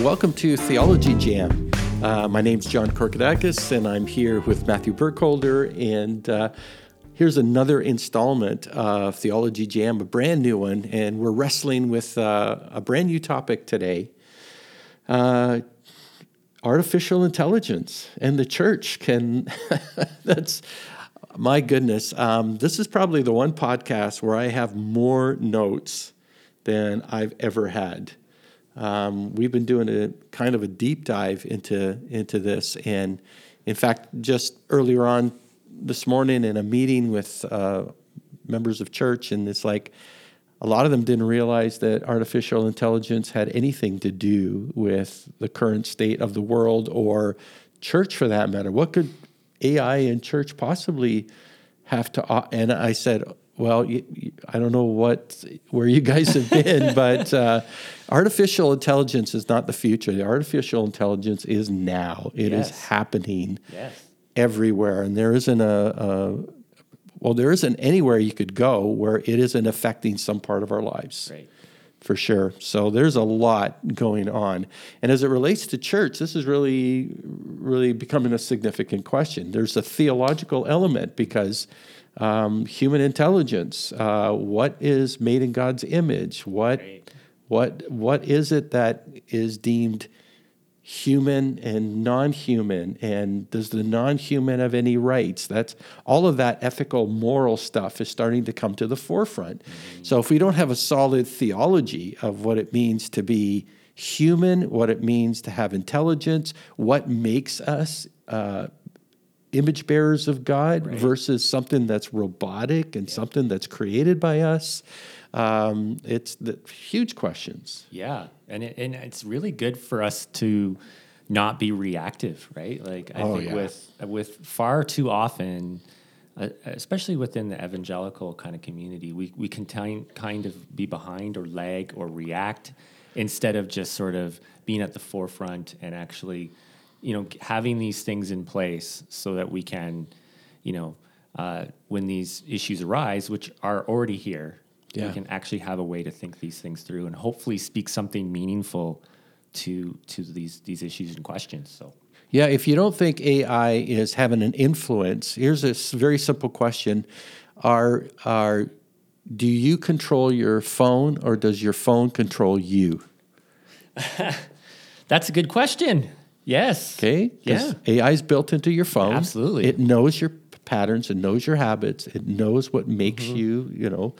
Welcome to Theology Jam. Uh, my name's Jon Korkodakis, and I'm here with Matthew Burkholder. And uh, here's another installment of Theology Jam, a brand new one. And we're wrestling with uh, a brand new topic today uh, artificial intelligence. And the church can, that's, my goodness. Um, this is probably the one podcast where I have more notes than I've ever had. Um, we've been doing a kind of a deep dive into into this, and in fact, just earlier on this morning in a meeting with uh, members of church, and it's like a lot of them didn't realize that artificial intelligence had anything to do with the current state of the world or church, for that matter. What could AI in church possibly have to? And I said, well, I don't know what where you guys have been, but uh, artificial intelligence is not the future. The artificial intelligence is now. It yes. is happening yes. everywhere, and there isn't a, a, well, there isn't anywhere you could go where it isn't affecting some part of our lives. Right. For sure. So there's a lot going on. And as it relates to church, this is really, really becoming a significant question. There's a theological element because um, human intelligence. Uh, what is made in God's image? What right. what what is it that is deemed human and non-human? And does the non-human have any rights? That's all of that ethical, moral stuff is starting to come to the forefront. Mm-hmm. So if we don't have a solid theology of what it means to be human, what it means to have intelligence, what makes us uh, image bearers of God right. versus something that's robotic and yeah. something that's created by us. Um, it's the huge questions. Yeah, and it, and it's really good for us to not be reactive, right? Like I oh, think yeah. with with far too often. Uh, especially within the evangelical kind of community, we, we can t- kind of be behind or lag or react instead of just sort of being at the forefront and actually you know, having these things in place so that we can, you know, uh, when these issues arise, which are already here, yeah. we can actually have a way to think these things through and hopefully speak something meaningful to to these these issues and questions. So. Yeah, if you don't think AI is having an influence, here's a very simple question: Are are do you control your phone or does your phone control you? That's a good question. Yes. Okay. Yeah. AI is built into your phone. Absolutely. It knows your patterns. It knows your habits. It knows what makes mm-hmm. you, you know,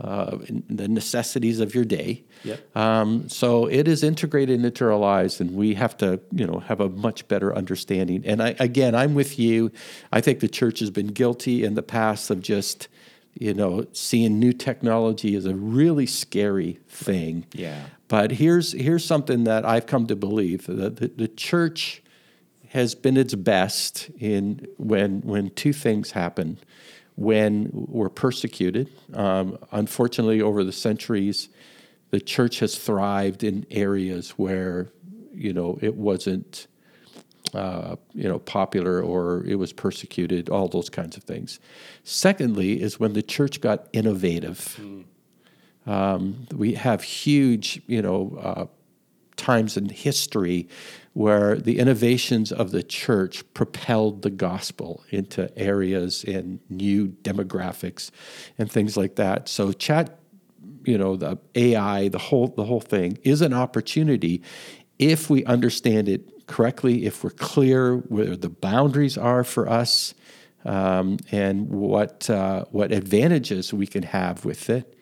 uh, the necessities of your day. Yep. Um, so it is integrated into our lives, and we have to, you know, have a much better understanding. And I, again, I'm with you. I think the church has been guilty in the past of just you know, seeing new technology as a really scary thing. Yeah. But here's here's something that I've come to believe that the, the church has been its best in when when two things happen. When we're persecuted, um, unfortunately, over the centuries, the church has thrived in areas where you know it wasn't uh, you know, popular or it was persecuted, all those kinds of things. Secondly, is when the church got innovative. Mm. Um, we have huge, you know, uh, times in history where the innovations of the church propelled the gospel into areas and new demographics and things like that. So chat, you know, the AI, the whole the whole thing is an opportunity if we understand it correctly, if we're clear where the boundaries are for us, um, and what uh, what advantages we can have with it,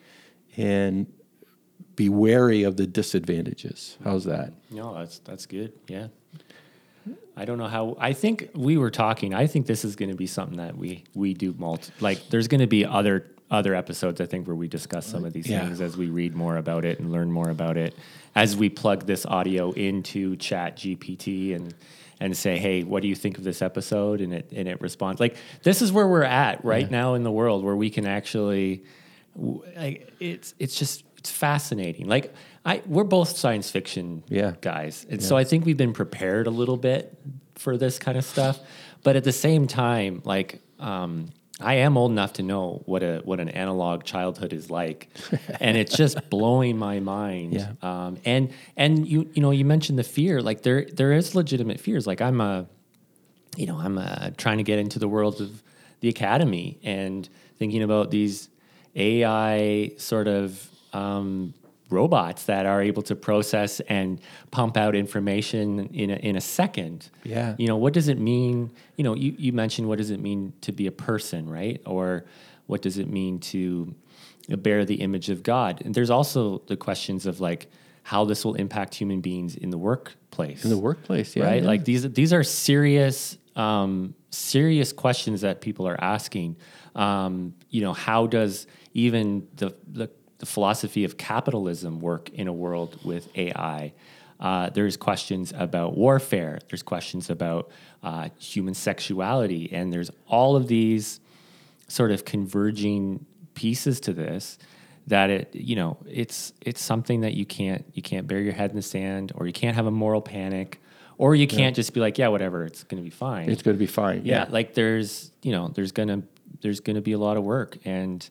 and be wary of the disadvantages. How's that? No, that's that's good. Yeah. I don't know how. I think we were talking. I think this is going to be something that we we do multi. Like, there's going to be other other episodes. I think where we discuss some of these yeah. things as we read more about it and learn more about it as we plug this audio into Chat GPT and and say, hey, what do you think of this episode? And it and it responds. Like this is where we're at right yeah. now in the world, where we can actually, like, it's it's just it's fascinating. Like I, we're both science fiction yeah. guys, and yeah. so I think we've been prepared a little bit for this kind of stuff. But at the same time, like um, I am old enough to know what a what an analog childhood is like, and it's just blowing my mind. Yeah. Um, and and you you know you mentioned the fear. Like there there is legitimate fears. Like I'm a, you know, I'm a, trying to get into the world of the academy and thinking about these AI sort of um, robots that are able to process and pump out information in a, in a second. Yeah. You know, what does it mean? You know, you, you mentioned what does it mean to be a person, right? Or what does it mean to bear the image of God? And there's also the questions of like how this will impact human beings in the workplace. In the workplace, yeah. right? yeah. Like these these are serious um, serious questions that people are asking. Um, you know, how does even the, the the philosophy of capitalism work in a world with AI? Uh, there's questions about warfare. There's questions about uh, human sexuality, and there's all of these sort of converging pieces to this that it you know it's it's something that you can't you can't bury your head in the sand or you can't have a moral panic or you can't just be like yeah whatever it's going to be fine it's going to be fine. yeah, like there's you know there's gonna there's gonna be a lot of work and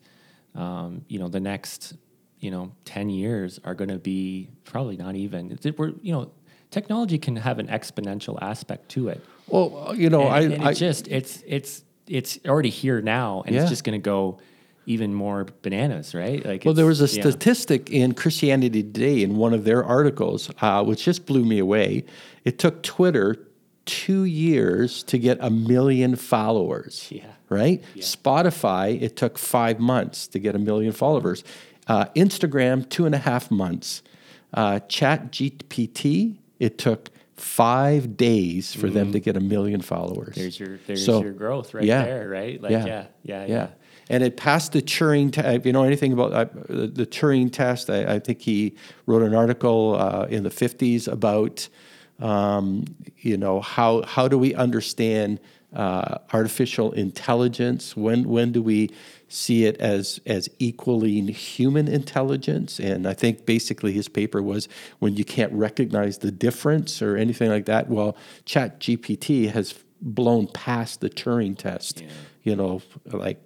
um, you know the next you know 10 years are gonna be probably not even we're you know technology can have an exponential aspect to it Well, you know, and, I, and I it just it's it's it's already here now and Yeah. it's just gonna go even more bananas right like Well, there was a yeah. statistic in Christianity Today in one of their articles, uh, which just blew me away. It took Twitter two years to get a million followers. Yeah. Right? Spotify, it took five months to get a million followers. Uh, Instagram, two and a half months. Uh, Chat GPT, it took five days for them to get a million followers. Mm-hmm. there's your there's So, your growth right yeah. there right like yeah yeah yeah, yeah. And it passed the Turing test. If you know anything about uh, the the Turing test, I, I think he wrote an article uh, in the 50s about, um, you know, how, how do we understand uh, artificial intelligence? When, when do we see it as, as equaling human intelligence? And I think basically his paper was when you can't recognize the difference or anything like that. Well, Chat GPT has blown past the Turing test, you know, like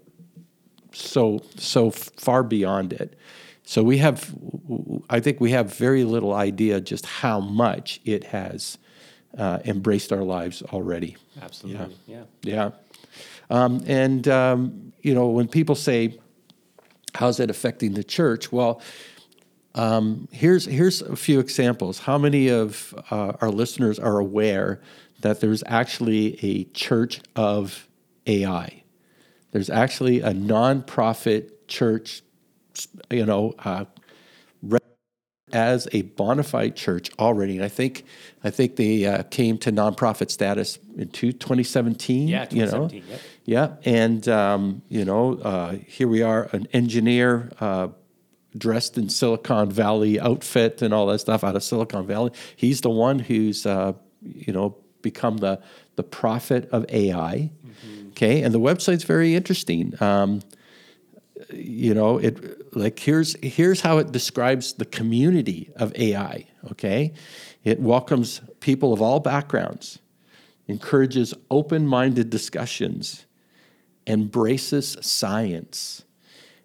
so so far beyond it. So we have, I think we have very little idea just how much it has uh, embraced our lives already. absolutely yeah Yeah, um, and um, you know when people say, "How's it affecting the church?" Well, um, here's here's a few examples. How many of uh, our listeners are aware that there's actually a church of AI? There's actually a nonprofit church, you know, uh, as a bona fide church already. And I think I think they uh, came to nonprofit status in two, 2017. Yeah, you know, 2017, yep. yeah, and um, you know, uh, here we are, an engineer. Uh, Dressed in Silicon Valley outfit and all that stuff out of Silicon Valley. He's the one who's, uh, you know, become the the prophet of AI. Okay, and the website's very interesting. Um, you know, it like here's here's how it describes the community of AI. Okay, it welcomes people of all backgrounds, encourages open-minded discussions, embraces science.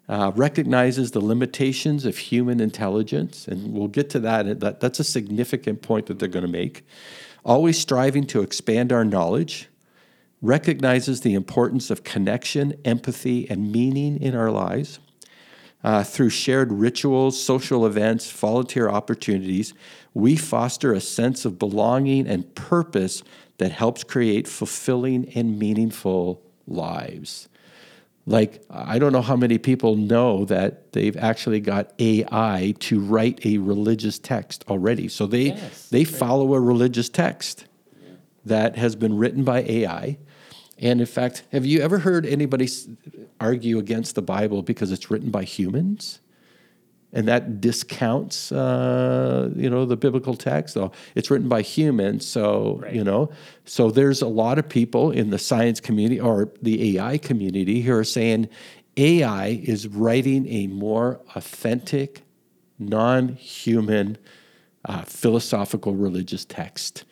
Uh, recognizes the limitations of human intelligence, and we'll get to that. that. That's a significant point that they're going to make. Always striving to expand our knowledge, recognizes the importance of connection, empathy, and meaning in our lives. Uh, through shared rituals, social events, volunteer opportunities, we foster a sense of belonging and purpose that helps create fulfilling and meaningful lives. Like, I don't know how many people know that they've actually got AI to write a religious text already. So they, Yes, they follow a religious text that has been written by AI. And in fact, have you ever heard anybody argue against the Bible because it's written by humans? And that discounts, uh, you know, the biblical text. Though it's written by humans, so Right. you know, so there's a lot of people in the science community or the AI community who are saying AI is writing a more authentic, non-human, uh, philosophical religious text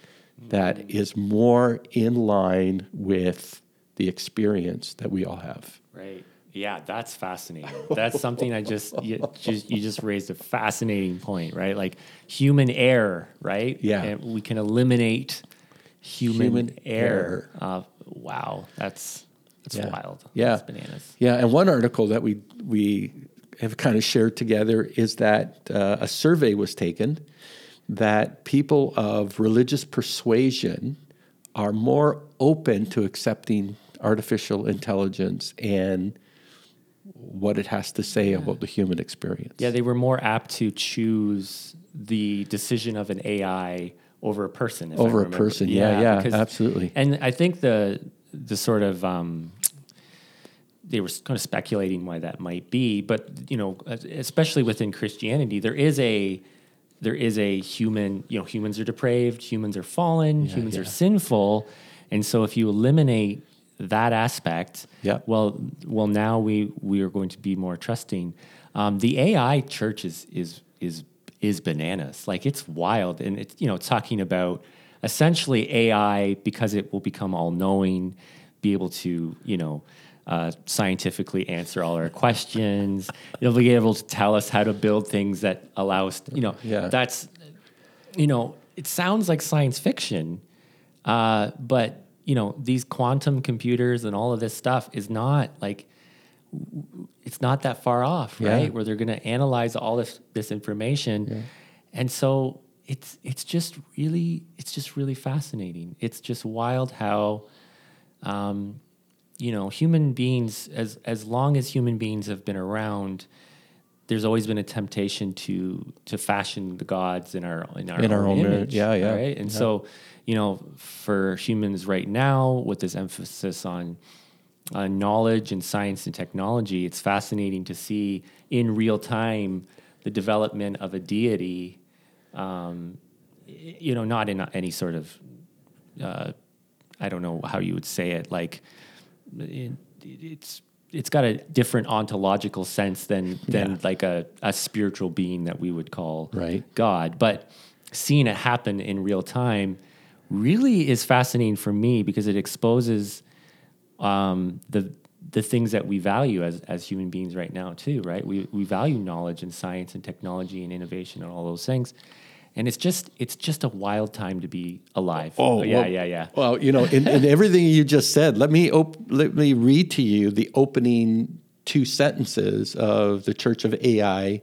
that is more in line with the experience that we all have. Right. Yeah, that's fascinating. That's something I just you, just you just raised a fascinating point, right? Like human error, right? Yeah. And we can eliminate human, Human error. Uh, wow, that's that's Yeah. wild. Yeah. That's bananas. Yeah, and one article that we we have kind of shared together is that uh, a survey was taken that people of religious persuasion are more open to accepting artificial intelligence and what it has to say about the human experience. Yeah, they were more apt to choose the decision of an AI over a person. Over a person, yeah, yeah, absolutely. And I think the the sort of um, they were kind of speculating why that might be, but you know, especially within Christianity, there is a there is a human. You know, humans are depraved, humans are fallen, humans yeah. are sinful, and so if you eliminate that aspect, Yeah. well, well, now we we are going to be more trusting. Um, the AI church is is is is bananas. Like it's wild, and it's you know talking about essentially AI because it will become all knowing, be able to you know. Uh, scientifically answer all our questions. It'll be able to tell us how to build things that allow us, to, you know, Yeah. that's, you know, it sounds like science fiction, uh, but you know, these quantum computers and all of this stuff is not like it's not that far off, Yeah. right? Where they're going to analyze all this this information, and so it's it's just really it's just really fascinating. It's just wild how, um, you know, human beings as as long as human beings have been around. There's always been a temptation to to fashion the gods in our in our, In our own image. Yeah, yeah. right? And so, you know, for humans right now, with this emphasis on uh, knowledge and science and technology, it's fascinating to see in real time the development of a deity. Um, you know, not in any sort of, uh, I don't know how you would say it, like it's it's got a different ontological sense than than Yeah. like a, a spiritual being that we would call Right. God. But seeing it happen in real time really is fascinating for me because it exposes um, the the things that we value as as human beings right now too. Right? We we value knowledge and science and technology and innovation and all those things. And it's just it's just a wild time to be alive. Oh, yeah, well- yeah, yeah. Well, you know, in, in everything you just said, let me op- let me read to you the opening two sentences of the Church of AI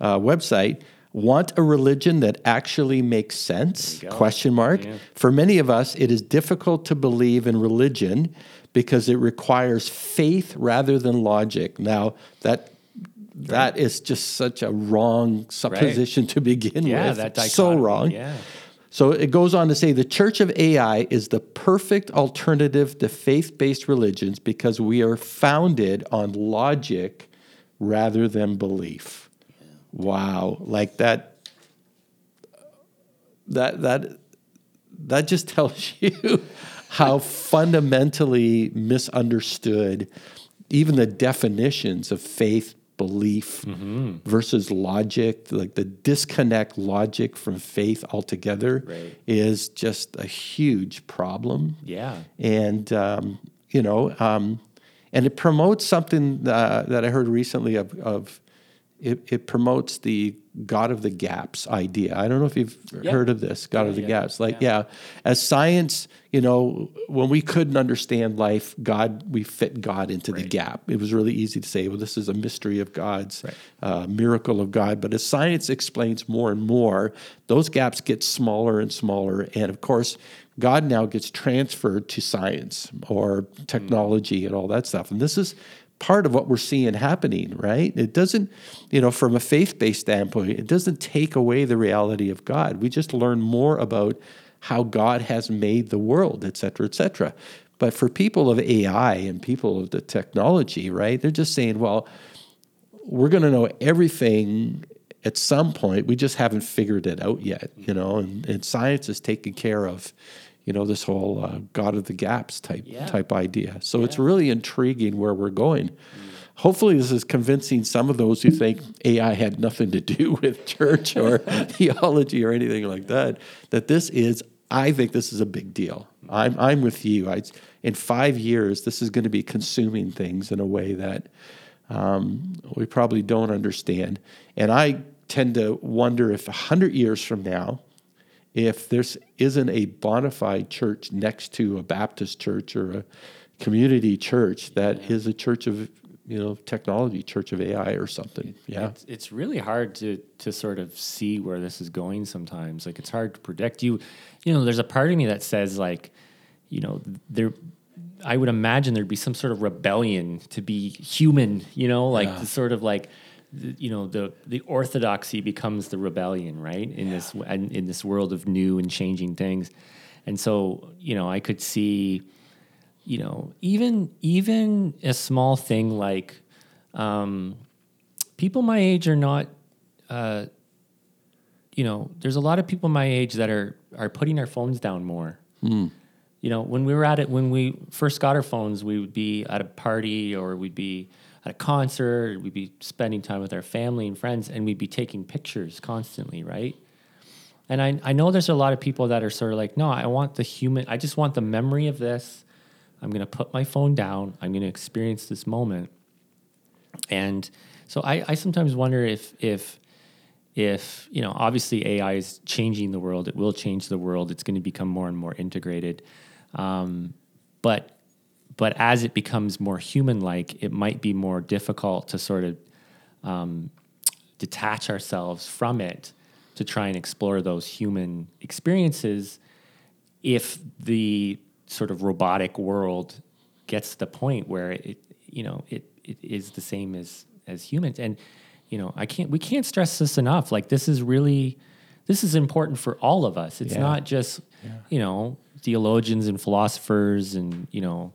uh, website. Want a religion that actually makes sense? There you go. Question mark. Yeah. For many of us, it is difficult to believe in religion because it requires faith rather than logic. Now that. That is just such a wrong supposition to begin with. Yeah, with. that so wrong. Yeah. So it goes on to say the Church of AI is the perfect alternative to faith based religions because we are founded on logic rather than belief. Wow. Like that that that that just tells you how fundamentally misunderstood even the definitions of faith belief versus logic like the disconnect logic from faith altogether Right. is just a huge problem Yeah. and um, you know, um, and it promotes something uh, that I heard recently of, of it, it promotes the God of the gaps idea. I don't know if you've Yeah. heard of this God of the yeah, gaps. Like, yeah. as science, you know, when we couldn't understand life, God, we fit God into the gap. It was really easy to say, well, this is a mystery of God's Right. uh, miracle of God. But as science explains more and more, those gaps get smaller and smaller. And of course, God now gets transferred to science or technology and all that stuff. And this is part of what we're seeing happening, right? It doesn't, you know, from a faith based standpoint, it doesn't take away the reality of God. We just learn more about how God has made the world, et cetera, et cetera. But for people of AI and people of the technology, right, they're just saying, well, we're going to know everything at some point. We just haven't figured it out yet, you know. And, and science is taking care of, you know, this whole uh, God of the gaps type Yeah. type idea. So it's really intriguing where we're going. Hopefully, this is convincing some of those who think AI had nothing to do with church or theology or anything like that. That this is I think this is a big deal. I'm, I'm with you. I, in five years, this is going to be consuming things in a way that um, we probably don't understand. And I tend to wonder if 100 years from now, if this isn't a bona fide church next to a Baptist church or a community church that yeah. is a church of you know technology church of ai or something yeah it's, it's, really hard to to sort of see where this is going sometimes like it's hard to predict you you know there's a part of me that says like you know there i would imagine there'd be some sort of rebellion to be human you know like yeah. sort of like you know the the orthodoxy becomes the rebellion right in yeah. this in this world of new and changing things and so you know i could see you know, even even a small thing like um, people my age are not. Uh, you know, there's a lot of people my age that are are putting their phones down more. Mm. You know, when we were at it, when we first got our phones, we would be at a party or we'd be at a concert, we'd be spending time with our family and friends, and we'd be taking pictures constantly, right? And I, I know there's a lot of people that are sort of like, no, I want the human, I just want the memory of this. I'm going to put my phone down. I'm going to experience this moment. And so I, I sometimes wonder if if if you know obviously AI is changing the world. It will change the world. It's going to become more and more integrated. Um, but but as it becomes more human-like, it might be more difficult to sort of um, detach ourselves from it to try and explore those human experiences if the sort of robotic world gets to the point where it you know it, it is the same as as humans and you know i can't we can't stress this enough like this is really this is important for all of us it's yeah. not just yeah. you know theologians and philosophers and you know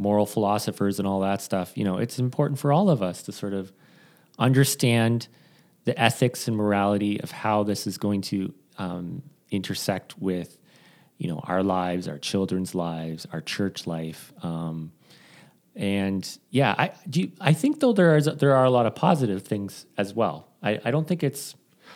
moral philosophers and all that stuff you know it's important for all of us to sort of understand the ethics and morality of how this is going to um, intersect with you know our lives, our children's lives, our church life. Um, and yeah, I do. You, I think though there is there are a lot of positive things as well. I, I don't think it's.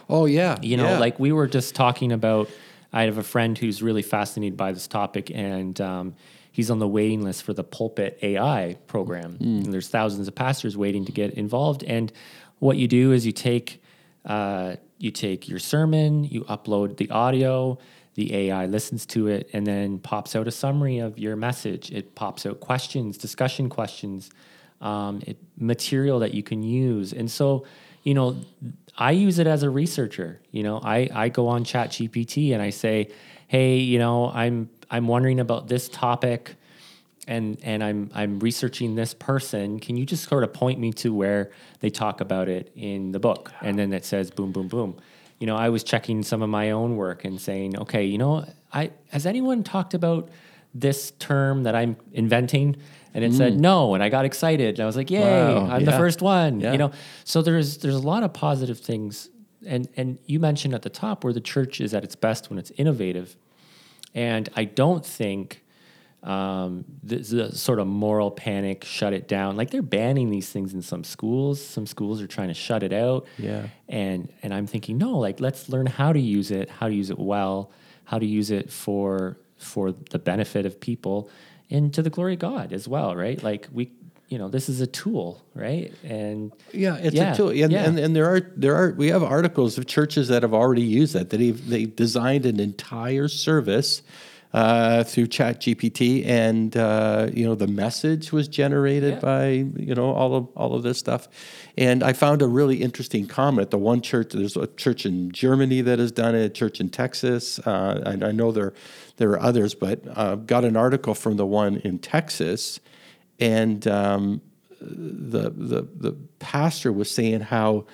Oh yeah, you know, yeah. like we were just talking about. I have a friend who's really fascinated by this topic, and um, he's on the waiting list for the Pulpit AI program. Mm. And there's thousands of pastors waiting to get involved. And what you do is you take uh, you take your sermon, you upload the audio, the AI listens to it and then pops out a summary of your message. It pops out questions, discussion questions, um, it, material that you can use. And so, you know, I use it as a researcher. You know, I, I go on Chat GPT and I say, hey, you know, I'm I'm wondering about this topic and and I'm I'm researching this person. Can you just sort of point me to where they talk about it in the book? And then it says boom, boom, boom you know, I was checking some of my own work and saying, okay, you know, I has anyone talked about this term that I'm inventing? And it mm. said no, and I got excited. And I was like, "Yay! Wow. I'm yeah. the first one!" Yeah. You know, so there's there's a lot of positive things, and and you mentioned at the top where the church is at its best when it's innovative, and I don't think um, the, the, sort of moral panic shut it down. Like they're banning these things in some schools. Some schools are trying to shut it out. Yeah. And and I'm thinking, no, like let's learn how to use it, how to use it well, how to use it for for the benefit of people and to the glory of God as well, right? Like we you know this is a tool right and yeah it's yeah, a tool and, yeah. and, and there are there are we have articles of churches that have already used that that they've, they've designed an entire service uh, through Chat GPT, and uh, you know the message was generated yeah. by you know all of all of this stuff. And I found a really interesting comment. The one church, there's a church in Germany that has done it, a church in Texas. Uh, and I know there there are others, but uh, got an article from the one in Texas, and um, the the the pastor was saying how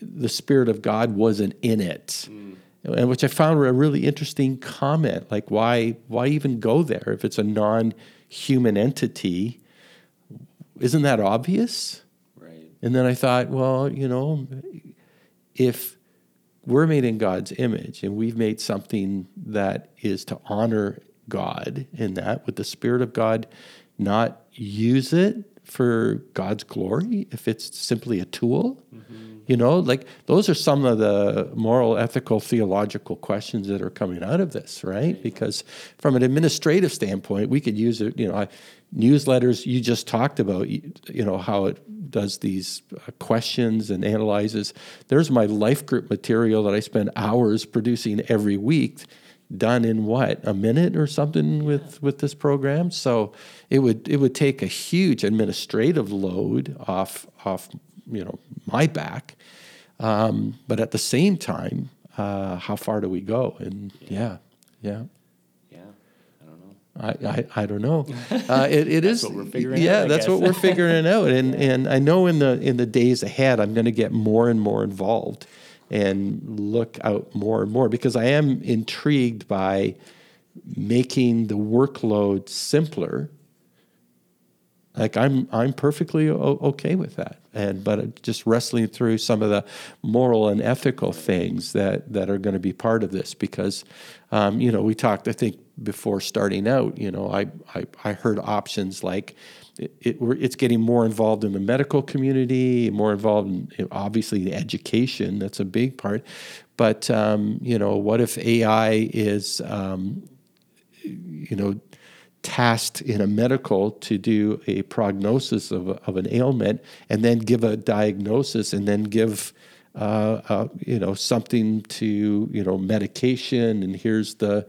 the spirit of God wasn't in it. Mm and which I found a really interesting comment. Like, why why even go there if it's a non-human entity? Isn't that obvious? Right. And then I thought, well, you know, if we're made in God's image and we've made something that is to honor God in that, with the Spirit of God not use it for God's glory if it's simply a tool? Mm-hmm. You know, like those are some of the moral, ethical, theological questions that are coming out of this, right? Because from an administrative standpoint, we could use it, you know, newsletters you just talked about, you, you know, how it does these uh, questions and analyzes. There's my life group material that I spend hours producing every week done in what a minute or something with with this program so it would it would take a huge administrative load off off you know my back um, but at the same time uh, how far do we go and yeah yeah yeah, I, don't know. I, I I don't know. Uh, it it is. yeah, out, that's what we're figuring out. And yeah. and I know in the in the days ahead, I'm going to get more and more involved and look out more and more because I am intrigued by making the workload simpler. Like I'm, I'm perfectly o- okay with that, and but just wrestling through some of the moral and ethical things that that are going to be part of this because, um, you know, we talked. I think before starting out, you know, I I, I heard options like it, it, it's getting more involved in the medical community, more involved in obviously the education. That's a big part. But um, you know, what if AI is, um, you know, tasked in a medical to do a prognosis of, of an ailment and then give a diagnosis and then give uh, uh, you know something to you know medication and here's the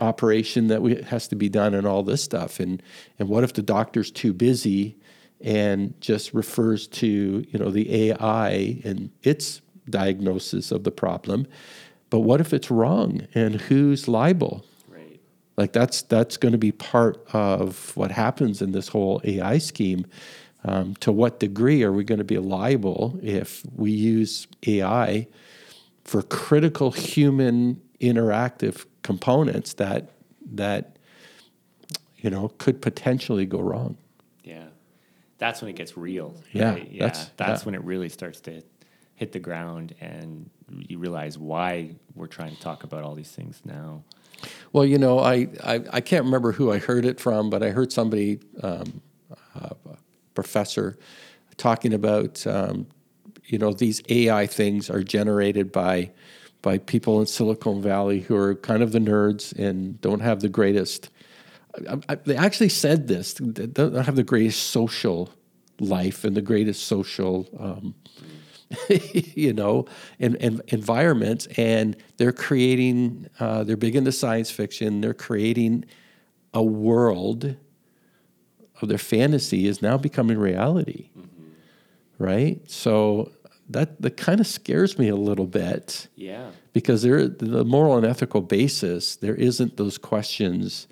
operation that we, has to be done and all this stuff. And and what if the doctor's too busy and just refers to you know the AI and its diagnosis of the problem? But what if it's wrong and who's liable? Right. Like that's that's going to be part of what happens in this whole AI scheme. Um, to what degree are we going to be liable if we use AI for critical human interactive components that that you know could potentially go wrong. Yeah, that's when it gets real. Yeah, right? yeah, that's, that's yeah. when it really starts to hit the ground, and you realize why we're trying to talk about all these things now. Well, you know, I, I, I can't remember who I heard it from, but I heard somebody, um, uh, professor, talking about, um, you know, these AI things are generated by by people in Silicon Valley who are kind of the nerds and don't have the greatest. I, I, they actually said this. They don't have the greatest social life and the greatest social, um, you know, and, and environments. And they're creating. Uh, they're big into science fiction. They're creating a world of their fantasy is now becoming reality. Mm-hmm. Right. So that that kind of scares me a little bit. Yeah. Because there the moral and ethical basis, there isn't those questions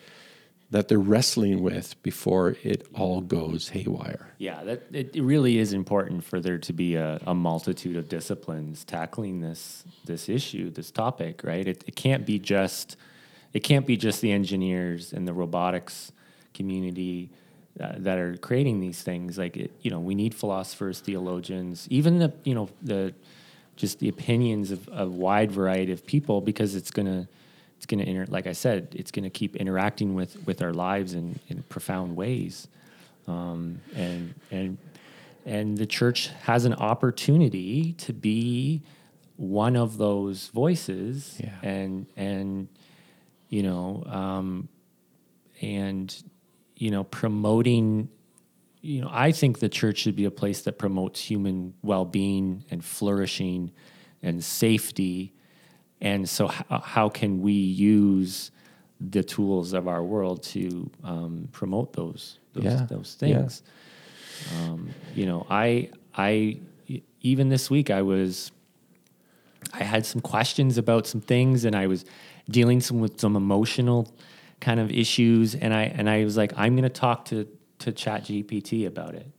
that they're wrestling with before it all goes haywire. Yeah, that it really is important for there to be a, a multitude of disciplines tackling this this issue, this topic, right? It, it can't be just it can't be just the engineers and the robotics community uh, that are creating these things. Like it, you know, we need philosophers, theologians, even the you know the just the opinions of a wide variety of people because it's gonna it's gonna inter- like I said, it's gonna keep interacting with with our lives in in profound ways, um, and and and the church has an opportunity to be one of those voices yeah. and and you know um, and you know, promoting, you know, I think the church should be a place that promotes human well being and flourishing and safety. And so, h- how can we use the tools of our world to um, promote those those, yeah. those things? Yeah. Um, you know, I I even this week I was I had some questions about some things, and I was dealing some with some emotional kind of issues and I and I was like I'm going to talk to to chat GPT about it.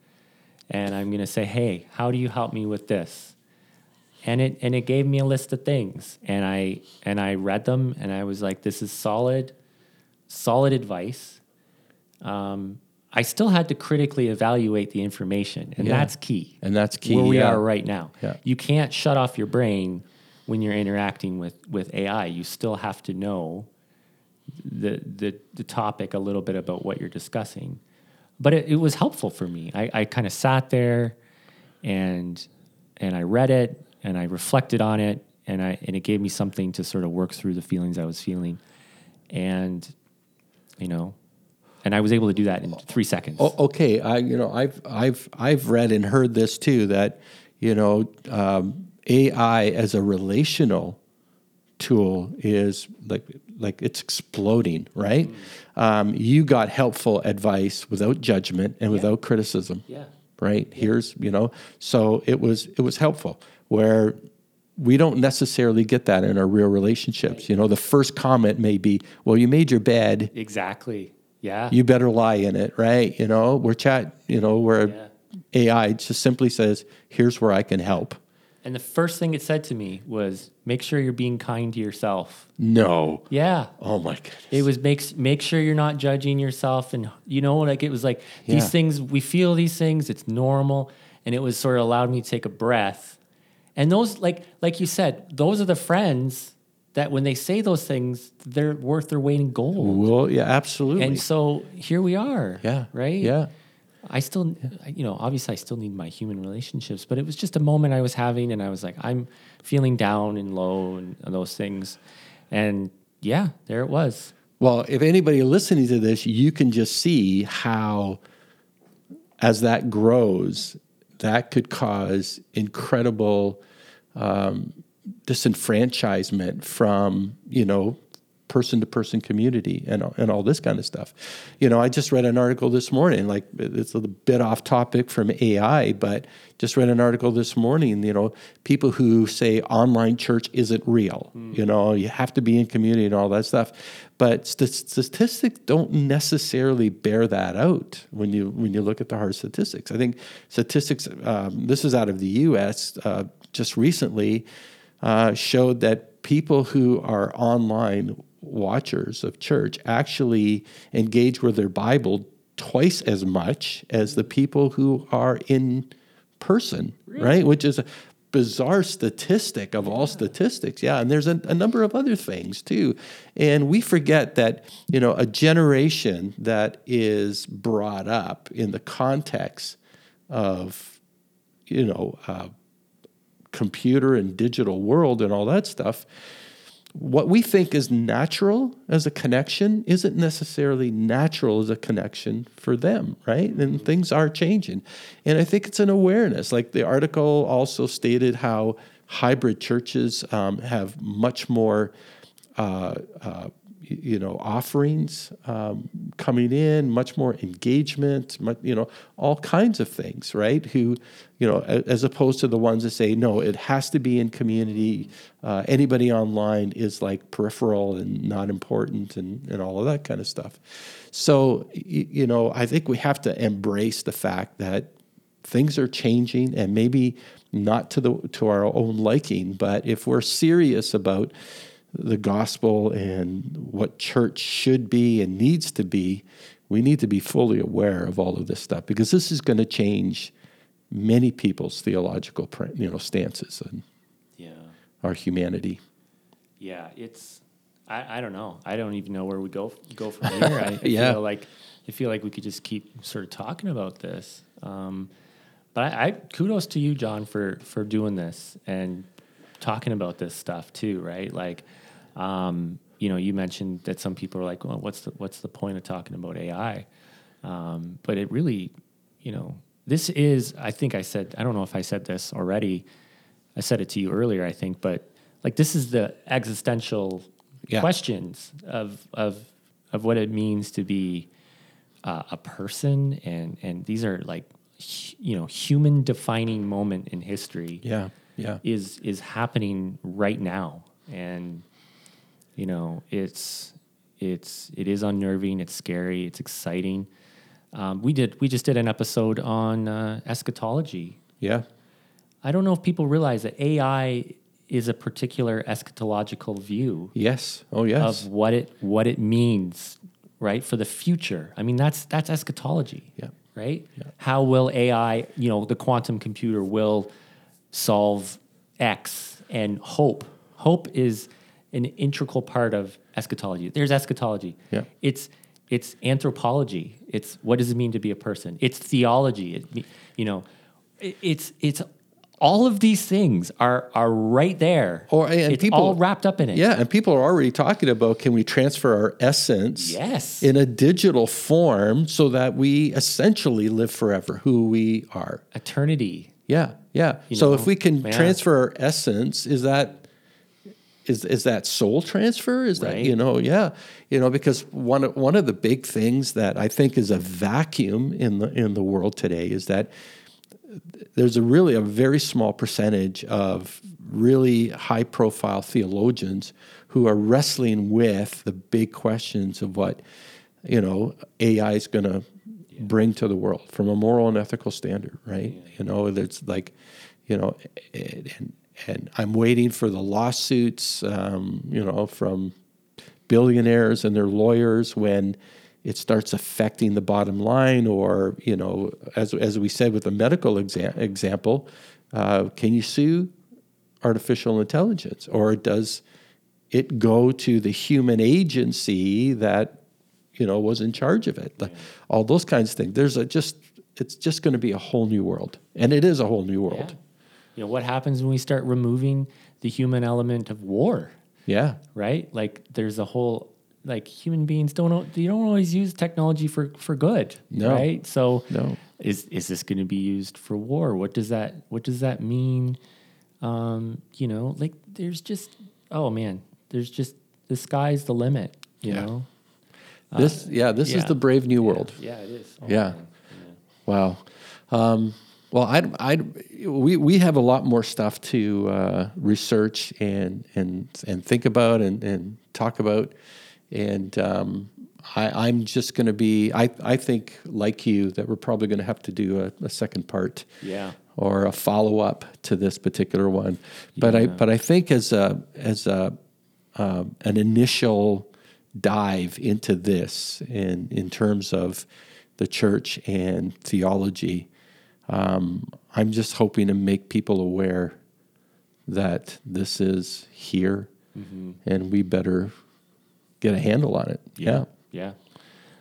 And I'm going to say, "Hey, how do you help me with this?" And it and it gave me a list of things and I and I read them and I was like, "This is solid solid advice." Um, I still had to critically evaluate the information, and yeah. that's key. And that's key where we yeah. are right now. Yeah. You can't shut off your brain when you're interacting with with AI. You still have to know the, the, the topic a little bit about what you're discussing. but it, it was helpful for me. I, I kind of sat there and and I read it and I reflected on it and I and it gave me something to sort of work through the feelings I was feeling. And you know, and I was able to do that in three seconds. Oh, okay, I you know I've I've I've read and heard this too that you know um, AI as a relational tool is like like it's exploding, right? Mm-hmm. Um, you got helpful advice without judgment and yeah. without criticism. Yeah. Right. Yeah. Here's you know, so it was it was helpful where we don't necessarily get that in our real relationships. Right. You know, the first comment may be, "Well, you made your bed." Exactly. Yeah. You better lie in it, right? You know, we're chat. You know, where yeah. AI just simply says, "Here's where I can help." And the first thing it said to me was, "Make sure you're being kind to yourself." No. Yeah. Oh my goodness. It was make make sure you're not judging yourself, and you know, like it was like yeah. these things. We feel these things. It's normal, and it was sort of allowed me to take a breath. And those, like like you said, those are the friends that when they say those things, they're worth their weight in gold. Well, yeah, absolutely. And so here we are. Yeah. Right. Yeah. I still, you know, obviously I still need my human relationships, but it was just a moment I was having, and I was like, I'm feeling down and low and, those things, and yeah, there it was. Well, if anybody listening to this, you can just see how, as that grows, that could cause incredible um, disenfranchisement from you know person to person community and, and all this kind of stuff. You know, I just read an article this morning, like it's a bit off topic from AI, but just read an article this morning, you know, people who say online church isn't real, mm. you know, you have to be in community and all that stuff. But st- statistics don't necessarily bear that out when you when you look at the hard statistics. I think statistics. Um, this is out of the U.S. Uh, just recently uh, showed that people who are online watchers of church actually engage with their Bible twice as much as the people who are in person, really? right? Which is a bizarre statistic of all statistics. Yeah, and there's a, a, number of other things too. And we forget that, you know, a generation that is brought up in the context of, you know, uh, computer and digital world and all that stuff what we think is natural as a connection isn't necessarily natural as a connection for them, right? And things are changing. And I think it's an awareness. Like the article also stated how hybrid churches um, have much more uh, uh, you know offerings um, coming in much more engagement much, you know all kinds of things right? Who you know as opposed to the ones that say no it has to be in community. Uh, anybody online is like peripheral and not important and, and all of that kind of stuff. So you know i think we have to embrace the fact that things are changing and maybe not to the to our own liking but if we're serious about the gospel and what church should be and needs to be, we need to be fully aware of all of this stuff because this is going to change many people's theological you know stances and yeah. our humanity. Yeah, it's I, I don't know. I don't even know where we go go from here. I, yeah. feel like I feel like we could just keep sort of talking about this. Um, but I, I kudos to you, Jon, for for doing this and talking about this stuff too, right? Like um, you know, you mentioned that some people are like, well, what's the what's the point of talking about AI? Um, but it really, you know, this is. I think I said. I don't know if I said this already. I said it to you earlier. I think, but like this is the existential yeah. questions of of of what it means to be uh, a person, and and these are like you know human defining moment in history. Yeah, yeah, is is happening right now, and you know, it's it's it is unnerving. It's scary. It's exciting. Um, we did we just did an episode on uh, eschatology. Yeah. I don't know if people realize that AI is a particular eschatological view. Yes. Oh, yes. Of what it what it means, right, for the future. I mean, that's that's eschatology. Yeah. Right. Yeah. How will AI, you know, the quantum computer will solve X and hope. Hope is an integral part of eschatology. There's eschatology. Yeah. It's it's anthropology. It's what does it mean to be a person? It's theology. It, you know, it's it's all of these things are are right there. Or and it's people all wrapped up in it. Yeah, and people are already talking about can we transfer our essence yes. in a digital form so that we essentially live forever who we are. Eternity. Yeah, yeah. You so know, if we can yeah. transfer our essence, is that is is that soul transfer? Is right. that you know? Yeah, you know because one one of the big things that I think is a vacuum in the in the world today is that there's a really a very small percentage of really high profile theologians who are wrestling with the big questions of what you know AI is going to yeah. bring to the world from a moral and ethical standard, right? Yeah. You know, it's like you know, and and I'm waiting for the lawsuits, um, you know, from billionaires and their lawyers when it starts affecting the bottom line, or you know, as as we said with the medical exa- example, uh, can you sue artificial intelligence, or does it go to the human agency that you know was in charge of it? Yeah. All those kinds of things. There's a just it's just going to be a whole new world, and it is a whole new world. Yeah. You know what happens when we start removing the human element of war? Yeah. Right. Like there's a whole like human beings don't you don't always use technology for for good, no. right? So no. is is this going to be used for war? What does that what does that mean? Um, you know, like there's just oh man, there's just the sky's the limit. You yeah. know. This uh, yeah, this yeah. is the brave new world. Yeah, it is. Oh, yeah. yeah. Wow. Um, well, I, I, we, we have a lot more stuff to uh, research and, and, and think about and, and talk about and um, I, am just going to be. I, I think, like you, that we're probably going to have to do a, a, second part, yeah, or a follow up to this particular one. But yeah. I, but I think as a as a uh, an initial dive into this, in in terms of the church and theology, um, I'm just hoping to make people aware that this is here, mm-hmm. and we better get a handle on it. Yeah. Yeah.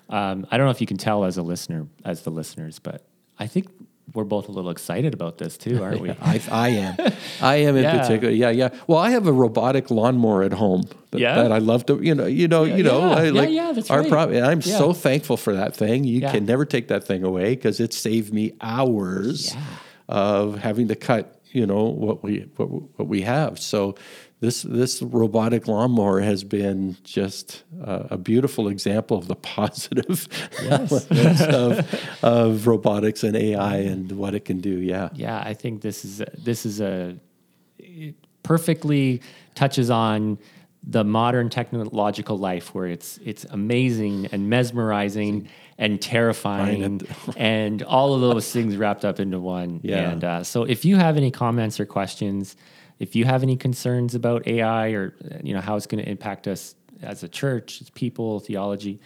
Um, I don't know if you can tell as a listener, as the listeners, but I think we're both a little excited about this too, aren't we? I, I, am. I am in yeah. particular. Yeah, yeah. Well, I have a robotic lawnmower at home that, yeah. that I love to, you know, you know, yeah, you know, yeah. I, like yeah, that's our right. Pro- I'm so thankful for that thing. You can never take that thing away because it saved me hours of having to cut, you know, what we what, what we have. So this this robotic lawnmower has been just uh, a beautiful example of the positive yes. of, of robotics and AI and what it can do. Yeah, yeah. I think this is a, this is a perfectly touches on the modern technological life where it's it's amazing and mesmerizing and terrifying and all of those things wrapped up into one. Yeah. And uh, so if you have any comments or questions if you have any concerns about AI or you know how it's going to impact us as a church, as people, theology,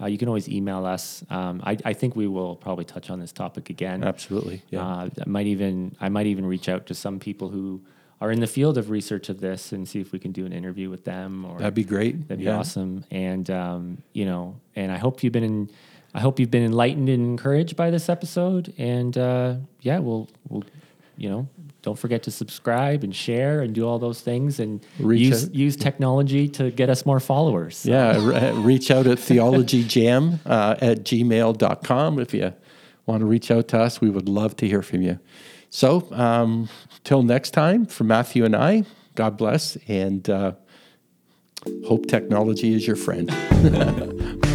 uh, you can always email us. Um, I, I, think we will probably touch on this topic again. Absolutely. Yeah. Uh, I might even I might even reach out to some people who are in the field of research of this and see if we can do an interview with them. Or that'd be great. That'd be yeah. awesome. And um, you know, and I hope you've been in. I hope you've been enlightened and encouraged by this episode. And uh, yeah, we'll we'll you know don't forget to subscribe and share and do all those things and reach use out. use technology to get us more followers. So. Yeah, reach out at theologyjam uh, at gmail.com if you want to reach out to us. We would love to hear from you. So, um, till next time, for Matthew and I, God bless, and uh, hope technology is your friend.